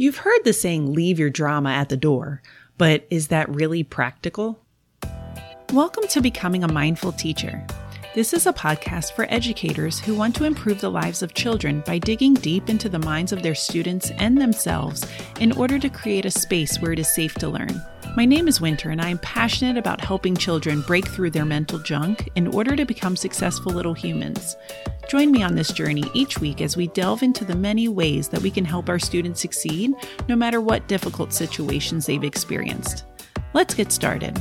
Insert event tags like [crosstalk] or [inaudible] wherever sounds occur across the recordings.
You've heard the saying, leave your drama at the door, but is that really practical? Welcome to Becoming a Mindful Teacher. This is a podcast for educators who want to improve the lives of children by digging deep into the minds of their students and themselves in order to create a space where it is safe to learn. My name is Winter, and I am passionate about helping children break through their mental junk in order to become successful little humans. Join me on this journey each week as we delve into the many ways that we can help our students succeed, no matter what difficult situations they've experienced. Let's get started.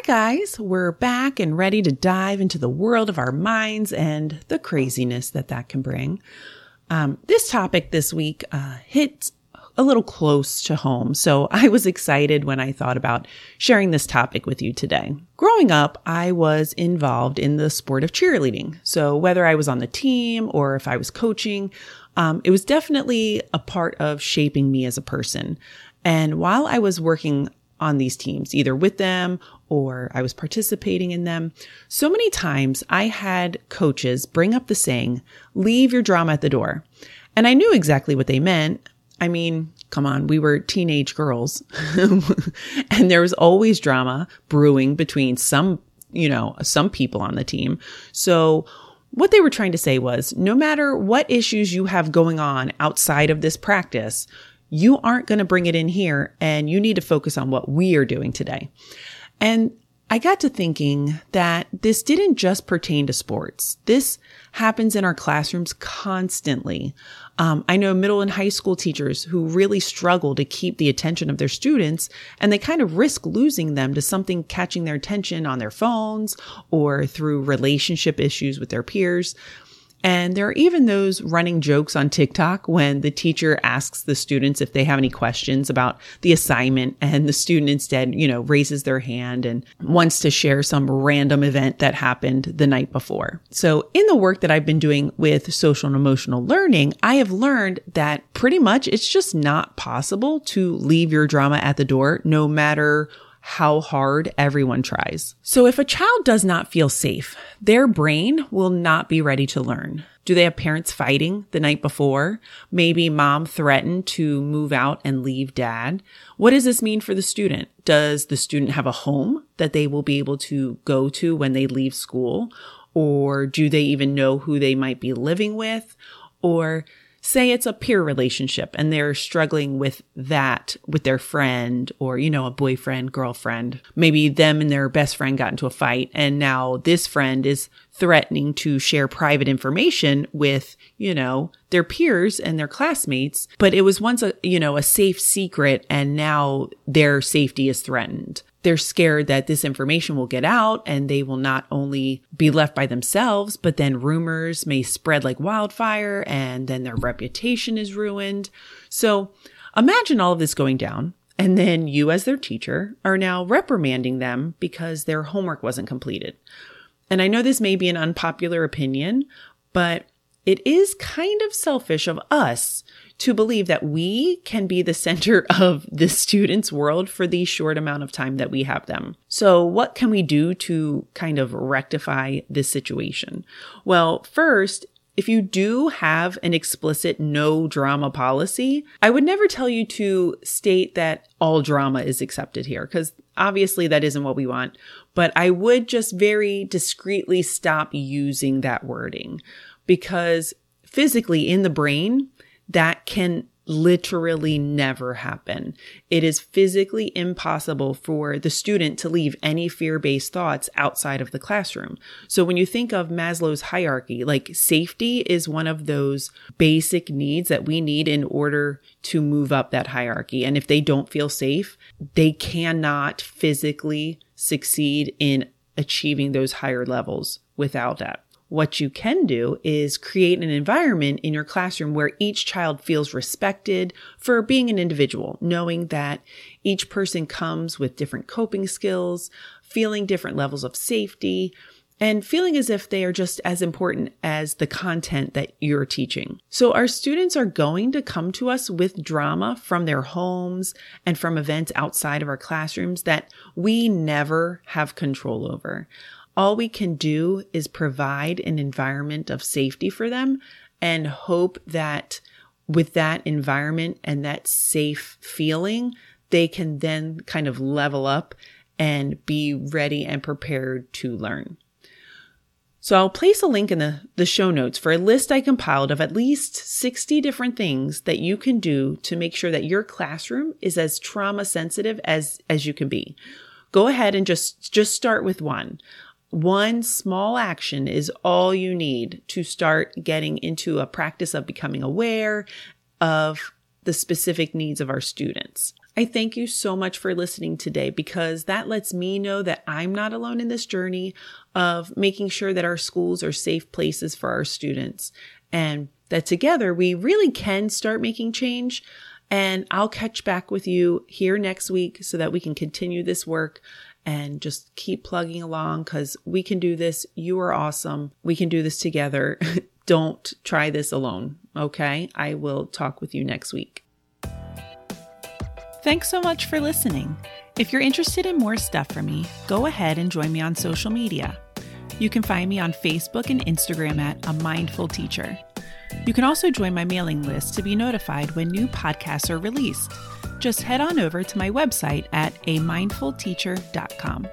Hi, guys. We're back and ready to dive into the world of our minds and the craziness that that can bring. Um, this topic this week uh, hits a little close to home. So [laughs] I was excited when I thought about sharing this topic with you today. Growing up, I was involved in the sport of cheerleading. So whether I was on the team or if I was coaching, um, it was definitely a part of shaping me as a person. And while I was working on these teams, either with them or I was participating in them. So many times I had coaches bring up the saying, leave your drama at the door. And I knew exactly what they meant, I mean, come on, we were teenage girls [laughs] and there was always drama brewing between some, you know, some people on the team. So what they were trying to say was no matter what issues you have going on outside of this practice, you aren't going to bring it in here and you need to focus on what we are doing today. And I got to thinking that this didn't just pertain to sports. This happens in our classrooms constantly. Um, I know middle and high school teachers who really struggle to keep the attention of their students and they kind of risk losing them to something catching their attention on their phones or through relationship issues with their peers. And there are even those running jokes on TikTok when the teacher asks the students if they have any questions about the assignment and the student instead, you know, raises their hand and wants to share some random event that happened the night before. So in the work that I've been doing with social and emotional learning, I have learned that pretty much it's just not possible to leave your drama at the door no matter how hard everyone tries. So if a child does not feel safe, their brain will not be ready to learn. Do they have parents fighting the night before? Maybe mom threatened to move out and leave dad. What does this mean for the student? Does the student have a home that they will be able to go to when they leave school? Or do they even know who they might be living with? Or say it's a peer relationship and they're struggling with that with their friend or, you know, a boyfriend, girlfriend. Maybe them and their best friend got into a fight and now this friend is threatening to share private information with, you know, their peers and their classmates. But it was once a, you know, a safe secret and now their safety is threatened they're scared that this information will get out and they will not only be left by themselves, but then rumors may spread like wildfire and then their reputation is ruined. So imagine all of this going down. And then you, as their teacher, are now reprimanding them because their homework wasn't completed. And I know this may be an unpopular opinion, but it is kind of selfish of us to believe that we can be the [laughs] center of the student's world for the short amount of time that we have them. So what can we do to kind of rectify this situation? Well, first, if you do have an explicit no drama policy, I would never tell you to state that all drama is accepted here because obviously that isn't what we want. But I would just very discreetly stop using that wording because physically in the brain, that can literally never happen. It is physically impossible for the student to leave any fear based thoughts outside of the classroom. So when you think of Maslow's hierarchy, like safety is one of those basic needs that we need in order to move up that hierarchy. And if they don't feel safe, they cannot physically succeed in achieving those higher levels without that. What you can do is create an environment in your classroom where each child feels respected for being an individual, knowing that each person comes with different coping skills, feeling different levels of safety, and feeling as if they are just as important as the content that you're teaching. So our students are going to come to us with drama from their homes and from events outside of our classrooms that we never have control over. All we can do is provide an environment of safety for them and hope that with that environment and that safe feeling, they can then kind of level up and be ready and prepared to learn. So I'll place a link in the, the show notes for a list I compiled of at least 60 different things that you can do to make sure that your classroom is as trauma sensitive as, as you can be. Go ahead and just, just start with one. One small action is all you need to start getting into a practice of becoming aware of the specific needs of our students. I thank you so much for listening today because that lets me know that I'm not alone in this journey of making sure that our schools are safe places for our students and that together we really can start making change. And I'll catch back with you here next week so that we can continue this work and just keep plugging along because we can do this. You are awesome. We can do this together. [laughs] Don't try this alone. Okay. I will talk with you next week. Thanks so much for listening. If you're interested in more stuff from me, go ahead and join me on social media. You can find me on Facebook and Instagram at A Mindful Teacher. You can also join my mailing list to be notified when new podcasts are released. Just head on over to my website at amindfulteacher.com.